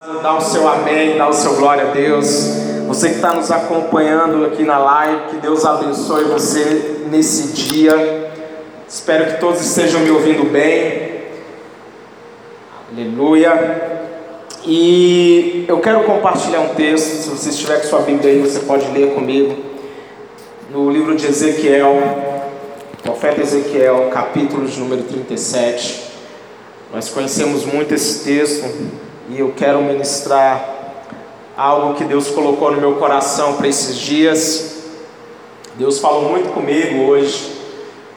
Dá o seu amém, dá o seu glória a Deus. Você que está nos acompanhando aqui na live, que Deus abençoe você nesse dia. Espero que todos estejam me ouvindo bem. Aleluia. E eu quero compartilhar um texto. Se você estiver com sua Bíblia aí, você pode ler comigo. No livro de Ezequiel, profeta Ezequiel, capítulo de número 37. Nós conhecemos muito esse texto e eu quero ministrar algo que Deus colocou no meu coração para esses dias. Deus falou muito comigo hoje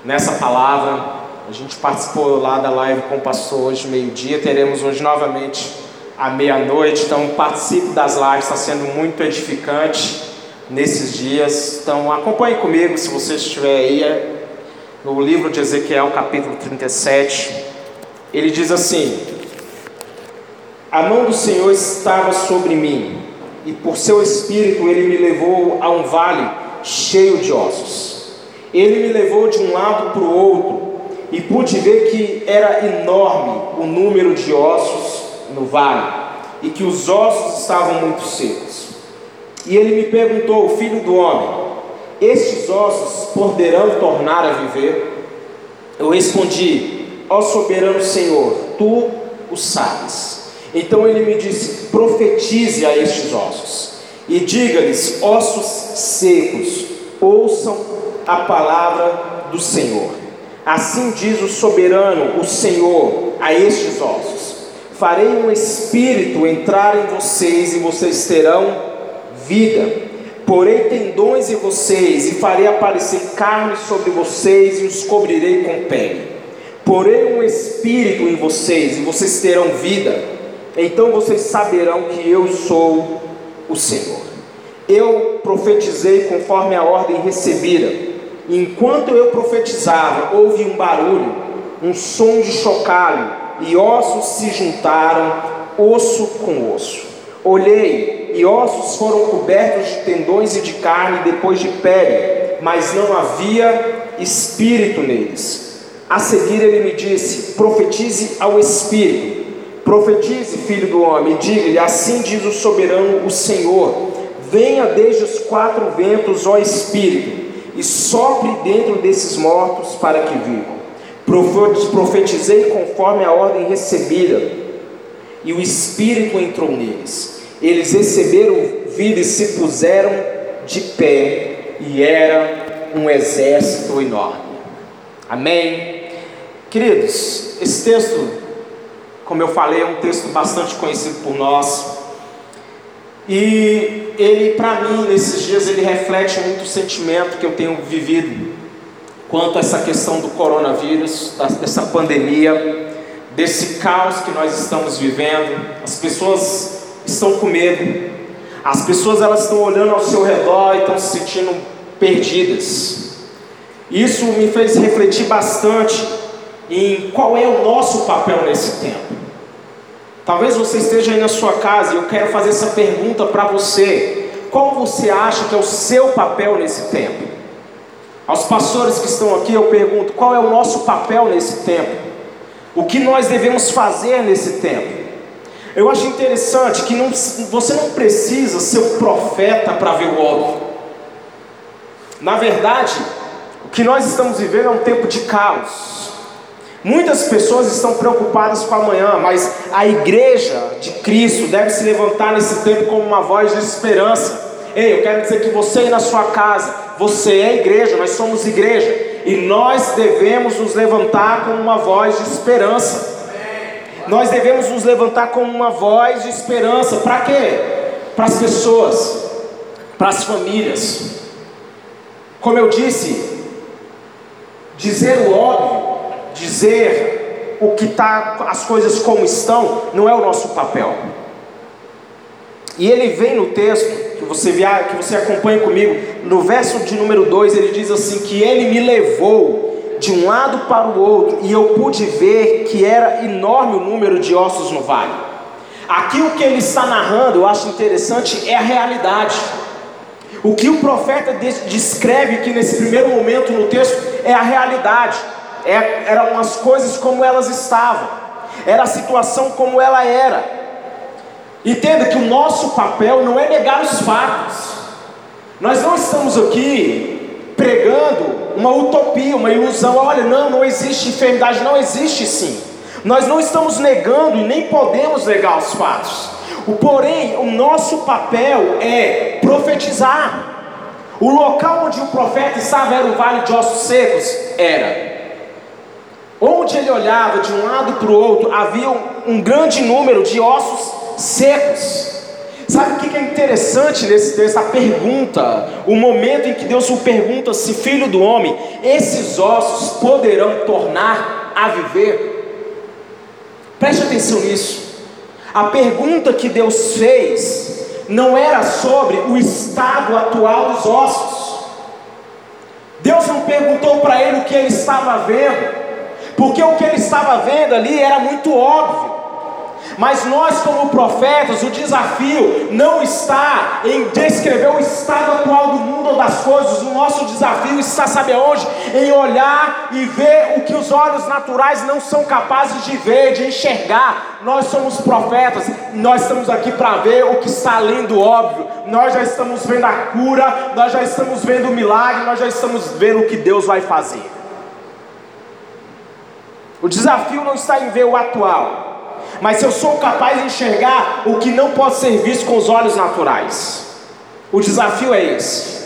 nessa palavra. A gente participou lá da live com o pastor hoje, meio-dia. Teremos hoje novamente à meia-noite. Então, participe das lives, está sendo muito edificante nesses dias. Então, acompanhe comigo se você estiver aí. É no livro de Ezequiel, capítulo 37. Ele diz assim: a mão do Senhor estava sobre mim, e por seu espírito ele me levou a um vale cheio de ossos. Ele me levou de um lado para o outro, e pude ver que era enorme o número de ossos no vale, e que os ossos estavam muito secos. E ele me perguntou, filho do homem, estes ossos poderão tornar a viver? Eu respondi, ó soberano Senhor, tu o sabes. Então ele me disse: profetize a estes ossos, e diga-lhes, ossos secos, ouçam a palavra do Senhor. Assim diz o soberano, o Senhor, a estes ossos: Farei um espírito entrar em vocês, e vocês terão vida. Porei tendões em vocês, e farei aparecer carne sobre vocês, e os cobrirei com pele. Porei um espírito em vocês, e vocês terão vida então vocês saberão que eu sou o Senhor. Eu profetizei conforme a ordem recebida. Enquanto eu profetizava, houve um barulho, um som de chocalho, e ossos se juntaram, osso com osso. Olhei, e ossos foram cobertos de tendões e de carne, depois de pele, mas não havia espírito neles. A seguir ele me disse: profetize ao espírito Profetize, filho do homem, diga-lhe: Assim diz o soberano, o Senhor: Venha desde os quatro ventos, ó Espírito, e sopre dentro desses mortos para que vivam. Profetizei conforme a ordem recebida, e o Espírito entrou neles. Eles receberam vida e se puseram de pé, e era um exército enorme. Amém? Queridos, esse texto como eu falei, é um texto bastante conhecido por nós. E ele, para mim, nesses dias, ele reflete muito o sentimento que eu tenho vivido quanto a essa questão do coronavírus, dessa pandemia, desse caos que nós estamos vivendo. As pessoas estão com medo. As pessoas elas estão olhando ao seu redor e estão se sentindo perdidas. Isso me fez refletir bastante em qual é o nosso papel nesse tempo. Talvez você esteja aí na sua casa e eu quero fazer essa pergunta para você. Qual você acha que é o seu papel nesse tempo? Aos pastores que estão aqui eu pergunto: qual é o nosso papel nesse tempo? O que nós devemos fazer nesse tempo? Eu acho interessante que não, você não precisa ser o profeta para ver o óbvio. Na verdade, o que nós estamos vivendo é um tempo de caos. Muitas pessoas estão preocupadas com amanhã, mas a igreja de Cristo deve se levantar nesse tempo como uma voz de esperança. Ei, eu quero dizer que você na sua casa, você é igreja, nós somos igreja, e nós devemos nos levantar como uma voz de esperança. Nós devemos nos levantar como uma voz de esperança, para quê? Para as pessoas, para as famílias. Como eu disse, dizer o óbvio dizer o que está, as coisas como estão, não é o nosso papel. E ele vem no texto, que você, via, que você acompanha comigo, no verso de número 2, ele diz assim: que ele me levou de um lado para o outro, e eu pude ver que era enorme o número de ossos no vale. Aqui o que ele está narrando, eu acho interessante, é a realidade. O que o profeta descreve aqui nesse primeiro momento no texto é a realidade é, eram as coisas como elas estavam, era a situação como ela era. Entenda que o nosso papel não é negar os fatos. Nós não estamos aqui pregando uma utopia, uma ilusão. Olha, não, não existe enfermidade, não existe sim. Nós não estamos negando e nem podemos negar os fatos. O porém, o nosso papel é profetizar. O local onde o profeta estava era o vale de ossos secos? Era. Onde ele olhava de um lado para o outro, havia um, um grande número de ossos secos. Sabe o que é interessante nesse texto? A pergunta, o momento em que Deus o pergunta se, filho do homem, esses ossos poderão tornar a viver? Preste atenção nisso. A pergunta que Deus fez não era sobre o estado atual dos ossos. Deus não perguntou para ele o que ele estava vendo, porque o que ele estava vendo ali era muito óbvio. Mas nós, como profetas, o desafio não está em descrever o estado atual do mundo ou das coisas, o nosso desafio está, sabe aonde? Em olhar e ver o que os olhos naturais não são capazes de ver, de enxergar. Nós somos profetas, nós estamos aqui para ver o que está além do óbvio. Nós já estamos vendo a cura, nós já estamos vendo o milagre, nós já estamos vendo o que Deus vai fazer. O desafio não está em ver o atual, mas se eu sou capaz de enxergar o que não pode ser visto com os olhos naturais. O desafio é esse.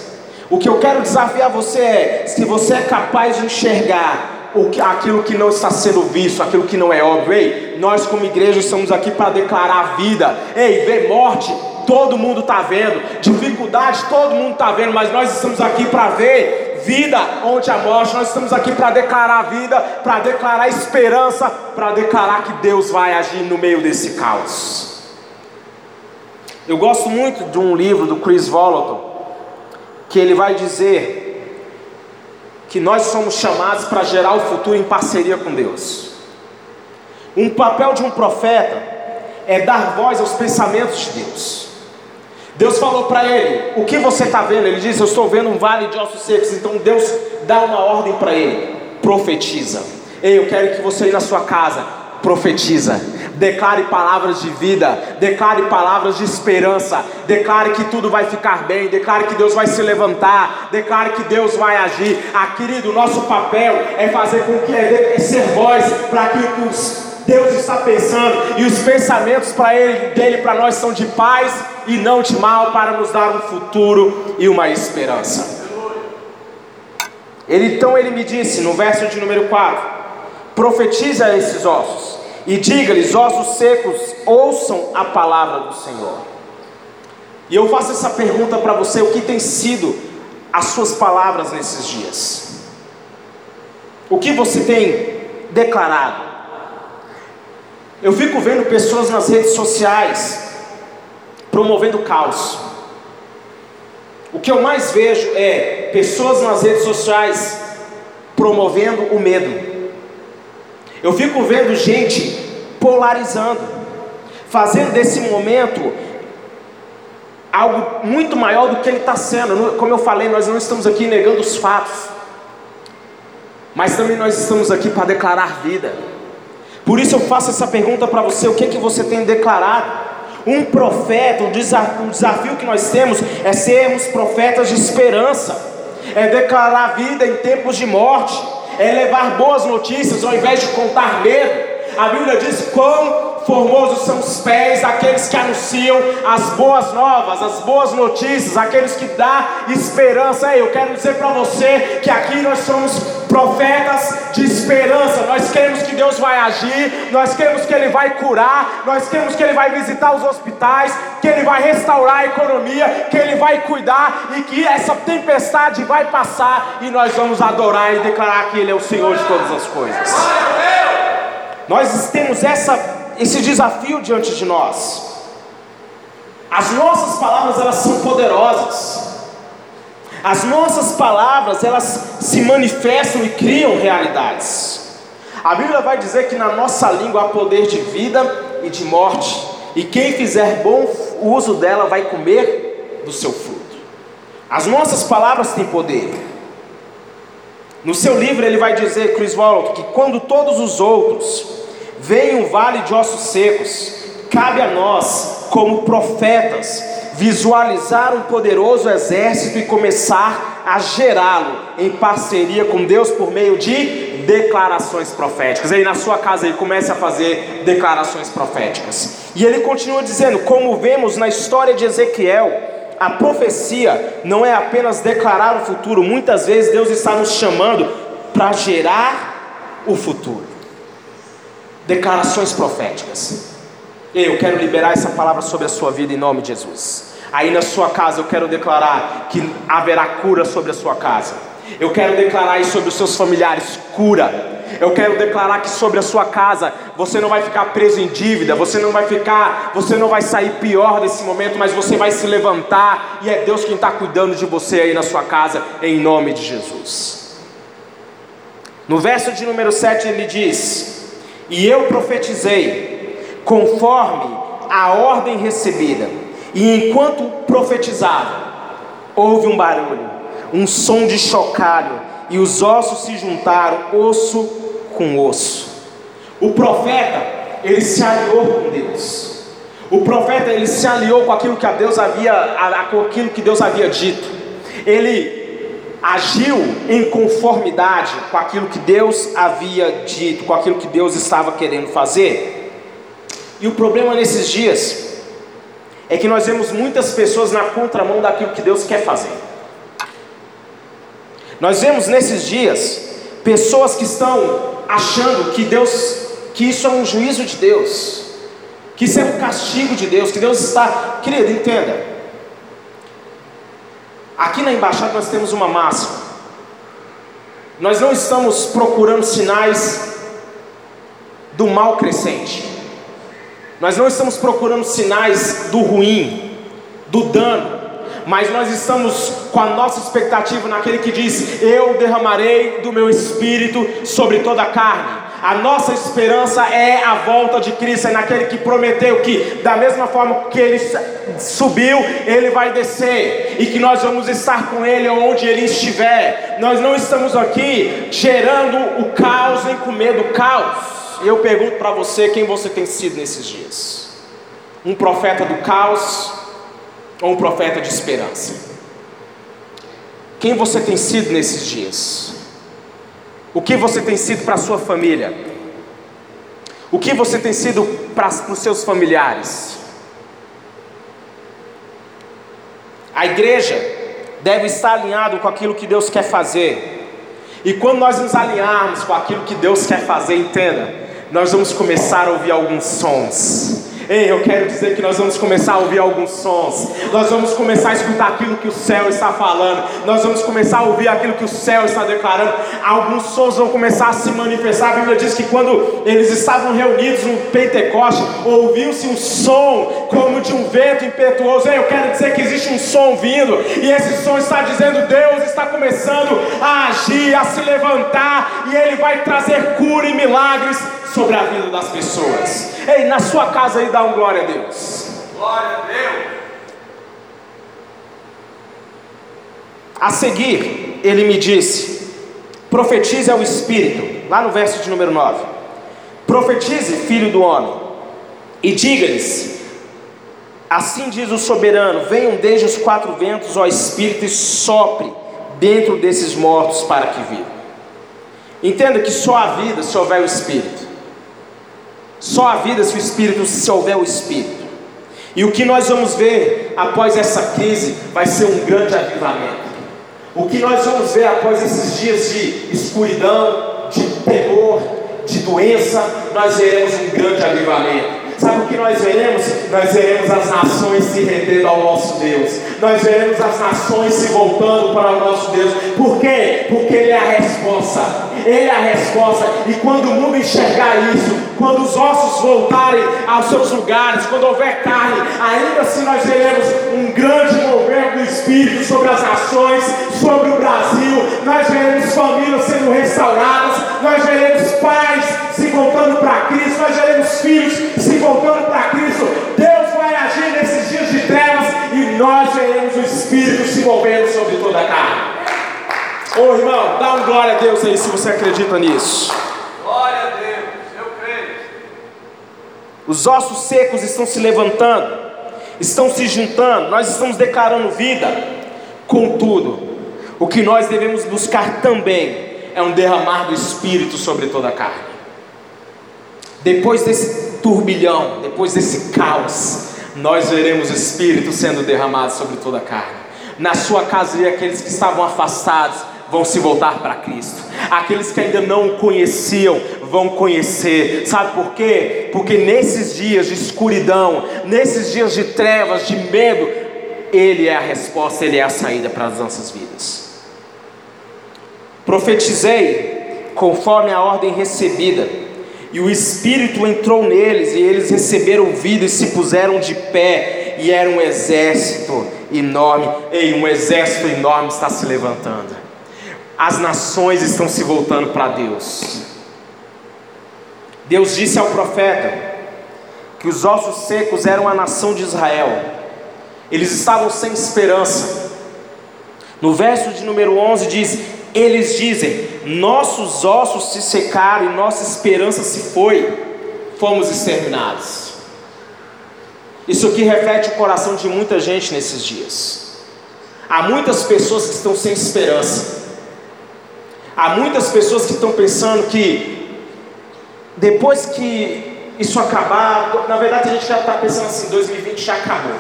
O que eu quero desafiar você é: se você é capaz de enxergar o que, aquilo que não está sendo visto, aquilo que não é óbvio, ei, nós como igreja estamos aqui para declarar vida, ei, ver morte, todo mundo está vendo, dificuldade, todo mundo está vendo, mas nós estamos aqui para ver vida onde a morte. Nós estamos aqui para declarar vida, para declarar esperança, para declarar que Deus vai agir no meio desse caos. Eu gosto muito de um livro do Chris Volato, que ele vai dizer que nós somos chamados para gerar o futuro em parceria com Deus. Um papel de um profeta é dar voz aos pensamentos de Deus. Deus falou para ele: O que você está vendo? Ele disse: Eu estou vendo um vale de ossos secos. Então Deus dá uma ordem para ele: Profetiza. Ei, eu quero que você aí na sua casa profetiza. Declare palavras de vida, declare palavras de esperança, declare que tudo vai ficar bem, declare que Deus vai se levantar, declare que Deus vai agir. Ah, querido, nosso papel é fazer com que é ser voz para que os Deus está pensando, e os pensamentos para ele, dele para nós são de paz e não de mal, para nos dar um futuro e uma esperança. Ele, então ele me disse no verso de número 4: profetize a esses ossos e diga-lhes, ossos secos, ouçam a palavra do Senhor. E eu faço essa pergunta para você: o que tem sido as suas palavras nesses dias? O que você tem declarado? Eu fico vendo pessoas nas redes sociais promovendo caos. O que eu mais vejo é pessoas nas redes sociais promovendo o medo. Eu fico vendo gente polarizando, fazendo desse momento algo muito maior do que ele está sendo. Como eu falei, nós não estamos aqui negando os fatos, mas também nós estamos aqui para declarar vida. Por isso eu faço essa pergunta para você: o que, é que você tem declarado? Um profeta, desafio, um desafio que nós temos é sermos profetas de esperança, é declarar vida em tempos de morte, é levar boas notícias ao invés de contar medo. A Bíblia diz quão Formosos são os pés daqueles que anunciam as boas novas, as boas notícias, aqueles que dão esperança. Eu quero dizer para você que aqui nós somos profetas de esperança. Nós queremos que Deus vai agir, nós queremos que Ele vai curar, nós queremos que Ele vai visitar os hospitais, que Ele vai restaurar a economia, que Ele vai cuidar e que essa tempestade vai passar e nós vamos adorar e declarar que Ele é o Senhor de todas as coisas. Nós temos essa esse desafio diante de nós. As nossas palavras elas são poderosas. As nossas palavras elas se manifestam e criam realidades. A Bíblia vai dizer que na nossa língua há poder de vida e de morte, e quem fizer bom uso dela vai comer do seu fruto. As nossas palavras têm poder. No seu livro ele vai dizer, Chris Wallace, que quando todos os outros Vem um vale de ossos secos, cabe a nós como profetas, visualizar um poderoso exército e começar a gerá-lo em parceria com Deus por meio de declarações proféticas. Aí na sua casa aí comece a fazer declarações proféticas. E ele continua dizendo, como vemos na história de Ezequiel, a profecia não é apenas declarar o futuro, muitas vezes Deus está nos chamando para gerar o futuro. Declarações proféticas. Eu quero liberar essa palavra sobre a sua vida em nome de Jesus. Aí na sua casa eu quero declarar que haverá cura sobre a sua casa. Eu quero declarar isso sobre os seus familiares: cura. Eu quero declarar que sobre a sua casa você não vai ficar preso em dívida, você não vai ficar, você não vai sair pior desse momento, mas você vai se levantar e é Deus quem está cuidando de você aí na sua casa, em nome de Jesus. No verso de número 7 ele diz: E eu profetizei, conforme a ordem recebida, e enquanto profetizava, houve um barulho um som de chocalho, e os ossos se juntaram, osso com osso. O profeta, ele se aliou com Deus. O profeta, ele se aliou com aquilo que Deus havia, com aquilo que Deus havia dito. Ele agiu em conformidade com aquilo que Deus havia dito, com aquilo que Deus estava querendo fazer. E o problema nesses dias é que nós vemos muitas pessoas na contramão daquilo que Deus quer fazer. Nós vemos nesses dias pessoas que estão achando que Deus, que isso é um juízo de Deus, que isso é um castigo de Deus, que Deus está, querido, entenda. Aqui na embaixada nós temos uma máxima. Nós não estamos procurando sinais do mal crescente. Nós não estamos procurando sinais do ruim, do dano mas nós estamos com a nossa expectativa naquele que diz: Eu derramarei do meu espírito sobre toda a carne. A nossa esperança é a volta de Cristo, é naquele que prometeu que, da mesma forma que ele subiu, ele vai descer, e que nós vamos estar com ele onde ele estiver. Nós não estamos aqui gerando o caos nem com medo do caos. Eu pergunto para você: quem você tem sido nesses dias? Um profeta do caos ou um profeta de esperança? Quem você tem sido nesses dias? O que você tem sido para a sua família? O que você tem sido para, os seus familiares? A igreja deve estar alinhado com aquilo que Deus quer fazer. E quando nós nos alinharmos com aquilo que Deus quer fazer, entenda, nós vamos começar a ouvir alguns sons Ei, eu quero dizer que nós vamos começar a ouvir alguns sons, nós vamos começar a escutar aquilo que o céu está falando, nós vamos começar a ouvir aquilo que o céu está declarando. Alguns sons vão começar a se manifestar. A Bíblia diz que quando eles estavam reunidos no Pentecoste, ouviu-se um som como de um vento impetuoso. Ei, eu quero dizer que existe um som vindo, e esse som está dizendo: Deus está começando a agir, a se levantar, e Ele vai trazer cura e milagres sobre a vida das pessoas. Ei, na sua casa aí dá um glória a Deus. Glória a Deus. A seguir, ele me disse: profetize ao Espírito, lá no verso de número 9. Profetize, filho do homem, e diga-lhes: Assim diz o soberano: Venham desde os quatro ventos, ó Espírito, e sopre dentro desses mortos para que vivam. Entenda que só há vida se houver o Espírito. Só a vida se o Espírito, se houver o Espírito. E o que nós vamos ver após essa crise vai ser um grande avivamento. O que nós vamos ver após esses dias de escuridão, de terror, de doença, nós veremos um grande avivamento. Sabe o que nós veremos? Nós veremos as nações se rendendo ao nosso Deus. Nós veremos as nações se voltando para o nosso Deus. Por quê? Porque Ele é a resposta. Ele é a resposta. E quando o mundo enxergar isso, quando os ossos voltarem aos seus lugares, quando houver carne, ainda assim nós veremos um grande mover do Espírito sobre as nações, sobre o Brasil. Nós veremos famílias sendo restauradas. Nós veremos pais se voltando para Cristo. Nós veremos filhos se voltando para glória a Deus aí se você acredita nisso. Glória os ossos secos estão se levantando. estão se juntando, nós estamos declarando vida. Contudo, o que nós devemos buscar também é um derramar do Espírito sobre toda a carne. Depois desse turbilhão, depois desse caos, nós veremos o Espírito sendo derramado sobre toda a carne. Na sua casa e aqueles que estavam afastados vão se voltar para Cristo. Aqueles que ainda não o conheciam vão conhecer. Sabe por quê? Porque nesses dias de escuridão, nesses dias de trevas, de medo, Ele é a resposta, Ele é a saída para as nossas vidas. Profetizei conforme a ordem recebida, e o Espírito entrou neles, e eles receberam vida e se puseram de pé, e era um exército enorme. Ei, um exército enorme está se levantando. As nações estão se voltando para Deus. Deus disse ao profeta que os ossos secos eram a nação de Israel. Eles estavam sem esperança. No verso de número 11 diz: Eles dizem: Nossos ossos se secaram e nossa esperança se foi, fomos exterminados. Isso aqui reflete o coração de muita gente nesses dias. Há muitas pessoas que estão sem esperança. Há muitas pessoas que estão pensando que depois que isso acabar, na verdade a gente já está pensando assim, 2020 já acabou.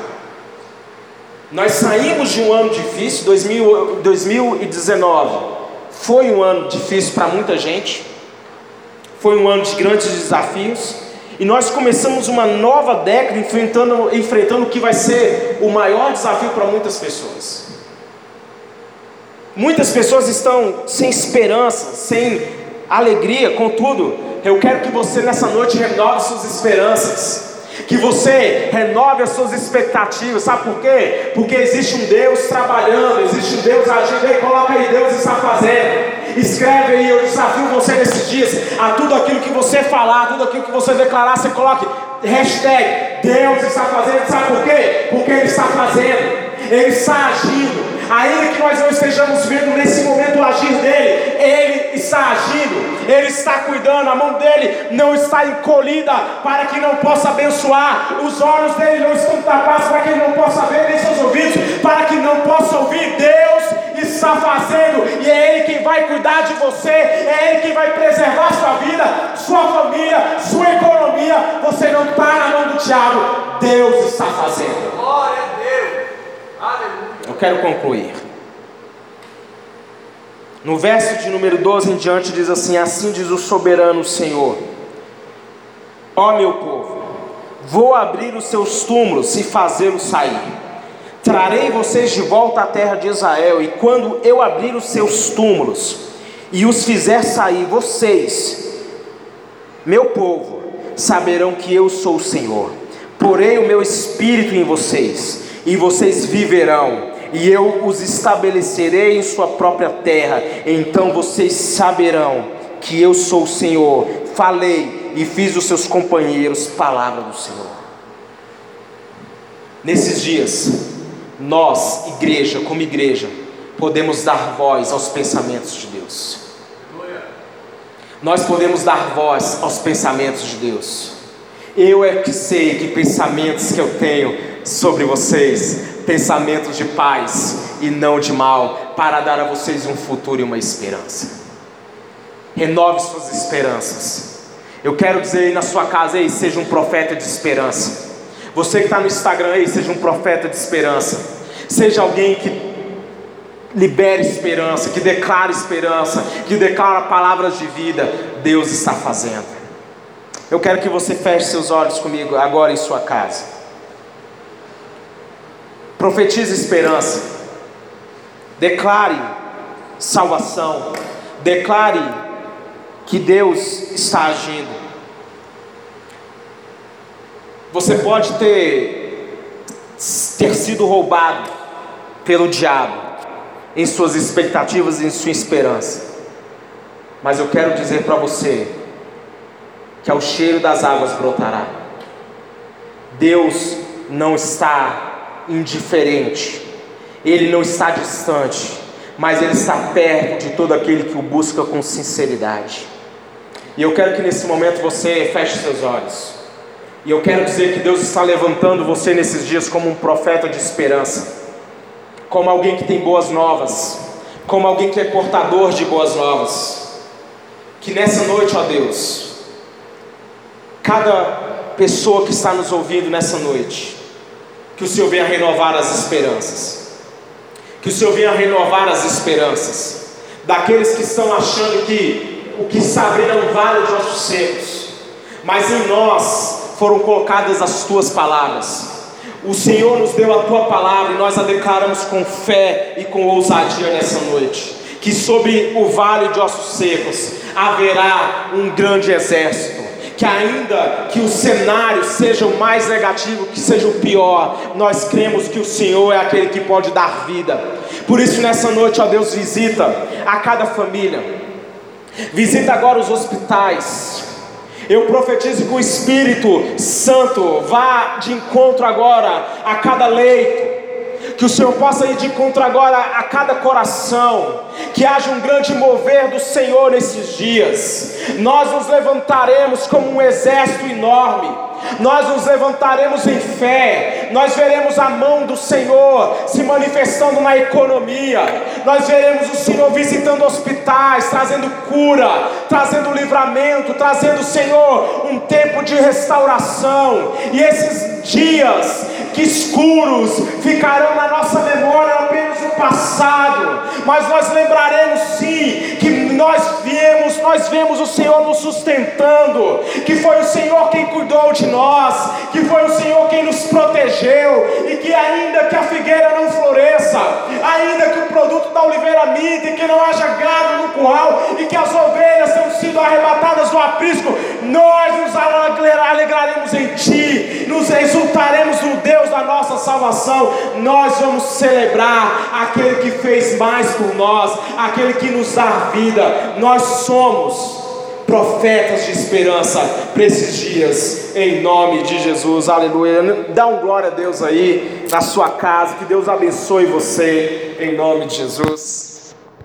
Nós saímos de um ano difícil, 2000, 2019 foi um ano difícil para muita gente, foi um ano de grandes desafios, e nós começamos uma nova década enfrentando, enfrentando o que vai ser o maior desafio para muitas pessoas. Muitas pessoas estão sem esperança, sem alegria, contudo, eu quero que você nessa noite renove suas esperanças, que você renove as suas expectativas, sabe por quê? Porque existe um Deus trabalhando, existe um Deus agindo, aí coloca aí, Deus está fazendo. Escreve aí, eu desafio você nesses dias a tudo aquilo que você falar, tudo aquilo que você declarar, você coloque hashtag Deus está fazendo, sabe por quê? Porque Ele está fazendo, Ele está agindo ainda que nós não estejamos vendo nesse momento o agir dele, ele está agindo, ele está cuidando, a mão dele não está encolhida para que não possa abençoar, os olhos dele não estão tapados para que ele não possa ver, nem seus ouvidos para que não possa ouvir. Deus está fazendo, e é Ele quem vai cuidar de você, é Ele quem vai preservar sua vida, sua família, sua economia. Você não está na mão do diabo, Deus está fazendo. Glória a Deus, aleluia. Eu quero concluir. No verso de número 12 em diante diz assim: Assim diz o soberano Senhor: Ó meu povo, vou abrir os seus túmulos e fazê-los sair. Trarei vocês de volta à terra de Israel, e quando eu abrir os seus túmulos e os fizer sair, vocês, meu povo, saberão que eu sou o Senhor. Porei o meu espírito em vocês, e vocês viverão e eu os estabelecerei em sua própria terra. Então vocês saberão que eu sou o Senhor. Falei e fiz os seus companheiros palavra do Senhor. Nesses dias, nós, igreja, como igreja, podemos dar voz aos pensamentos de Deus. Nós podemos dar voz aos pensamentos de Deus. Eu é que sei que pensamentos que eu tenho sobre vocês, pensamentos de paz e não de mal, para dar a vocês um futuro e uma esperança. Renove suas esperanças. Eu quero dizer aí na sua casa, ei, seja um profeta de esperança. Você que está no Instagram aí, seja um profeta de esperança. Seja alguém que libere esperança, que declare esperança, que declara palavras de vida. Deus está fazendo. Eu quero que você feche seus olhos comigo agora em sua casa. Profetize esperança. Declare salvação. Declare que Deus está agindo. Você pode ter, ter sido roubado pelo diabo em suas expectativas e em sua esperança. Mas eu quero dizer para você que ao cheiro das águas brotará. Deus não está indiferente, ele não está distante, mas ele está perto de todo aquele que o busca com sinceridade. E eu quero que nesse momento você feche seus olhos. E eu quero dizer que Deus está levantando você nesses dias como um profeta de esperança, como alguém que tem boas novas, como alguém que é portador de boas novas. Que nessa noite, ó Deus, cada pessoa que está nos ouvindo nessa noite, que o Senhor venha renovar as esperanças, que o Senhor venha renovar as esperanças daqueles que estão achando que o que abrindo é um vale de ossos secos, mas em nós foram colocadas as tuas palavras. O Senhor nos deu a tua palavra e nós a declaramos com fé e com ousadia nessa noite. Que sobre o vale de ossos secos haverá um grande exército que ainda que o cenário seja o mais negativo, que seja o pior, nós cremos que o Senhor é aquele que pode dar vida. Por isso, nessa noite, ó Deus, visita a cada família, visita agora os hospitais. Eu profetizo que o Espírito Santo vá de encontro agora a cada leito que o Senhor possa ir de encontro agora a cada coração, que haja um grande mover do Senhor nesses dias. Nós nos levantaremos como um exército enorme, nós nos levantaremos em fé, nós veremos a mão do Senhor se manifestando na economia, nós veremos o Senhor visitando hospitais, trazendo cura, trazendo livramento, trazendo, Senhor, um tempo de restauração, e esses dias que escuros ficarão na nossa memória apenas o passado, mas nós lembraremos sim que nós nós vemos o Senhor nos sustentando, que foi o Senhor quem cuidou de nós, que foi o Senhor quem nos protegeu, e que ainda que a figueira não floresça, ainda que o produto da oliveira minta, e que não haja gado no curral, e que as ovelhas sido arrebatadas do aprisco, nós nos alegraremos em Ti, nos exultaremos no Deus da nossa salvação, nós vamos celebrar aquele que fez mais por nós, aquele que nos dá vida, nós somos profetas de esperança para esses dias, em nome de Jesus, aleluia. Dá um glória a Deus aí na sua casa, que Deus abençoe você, em nome de Jesus.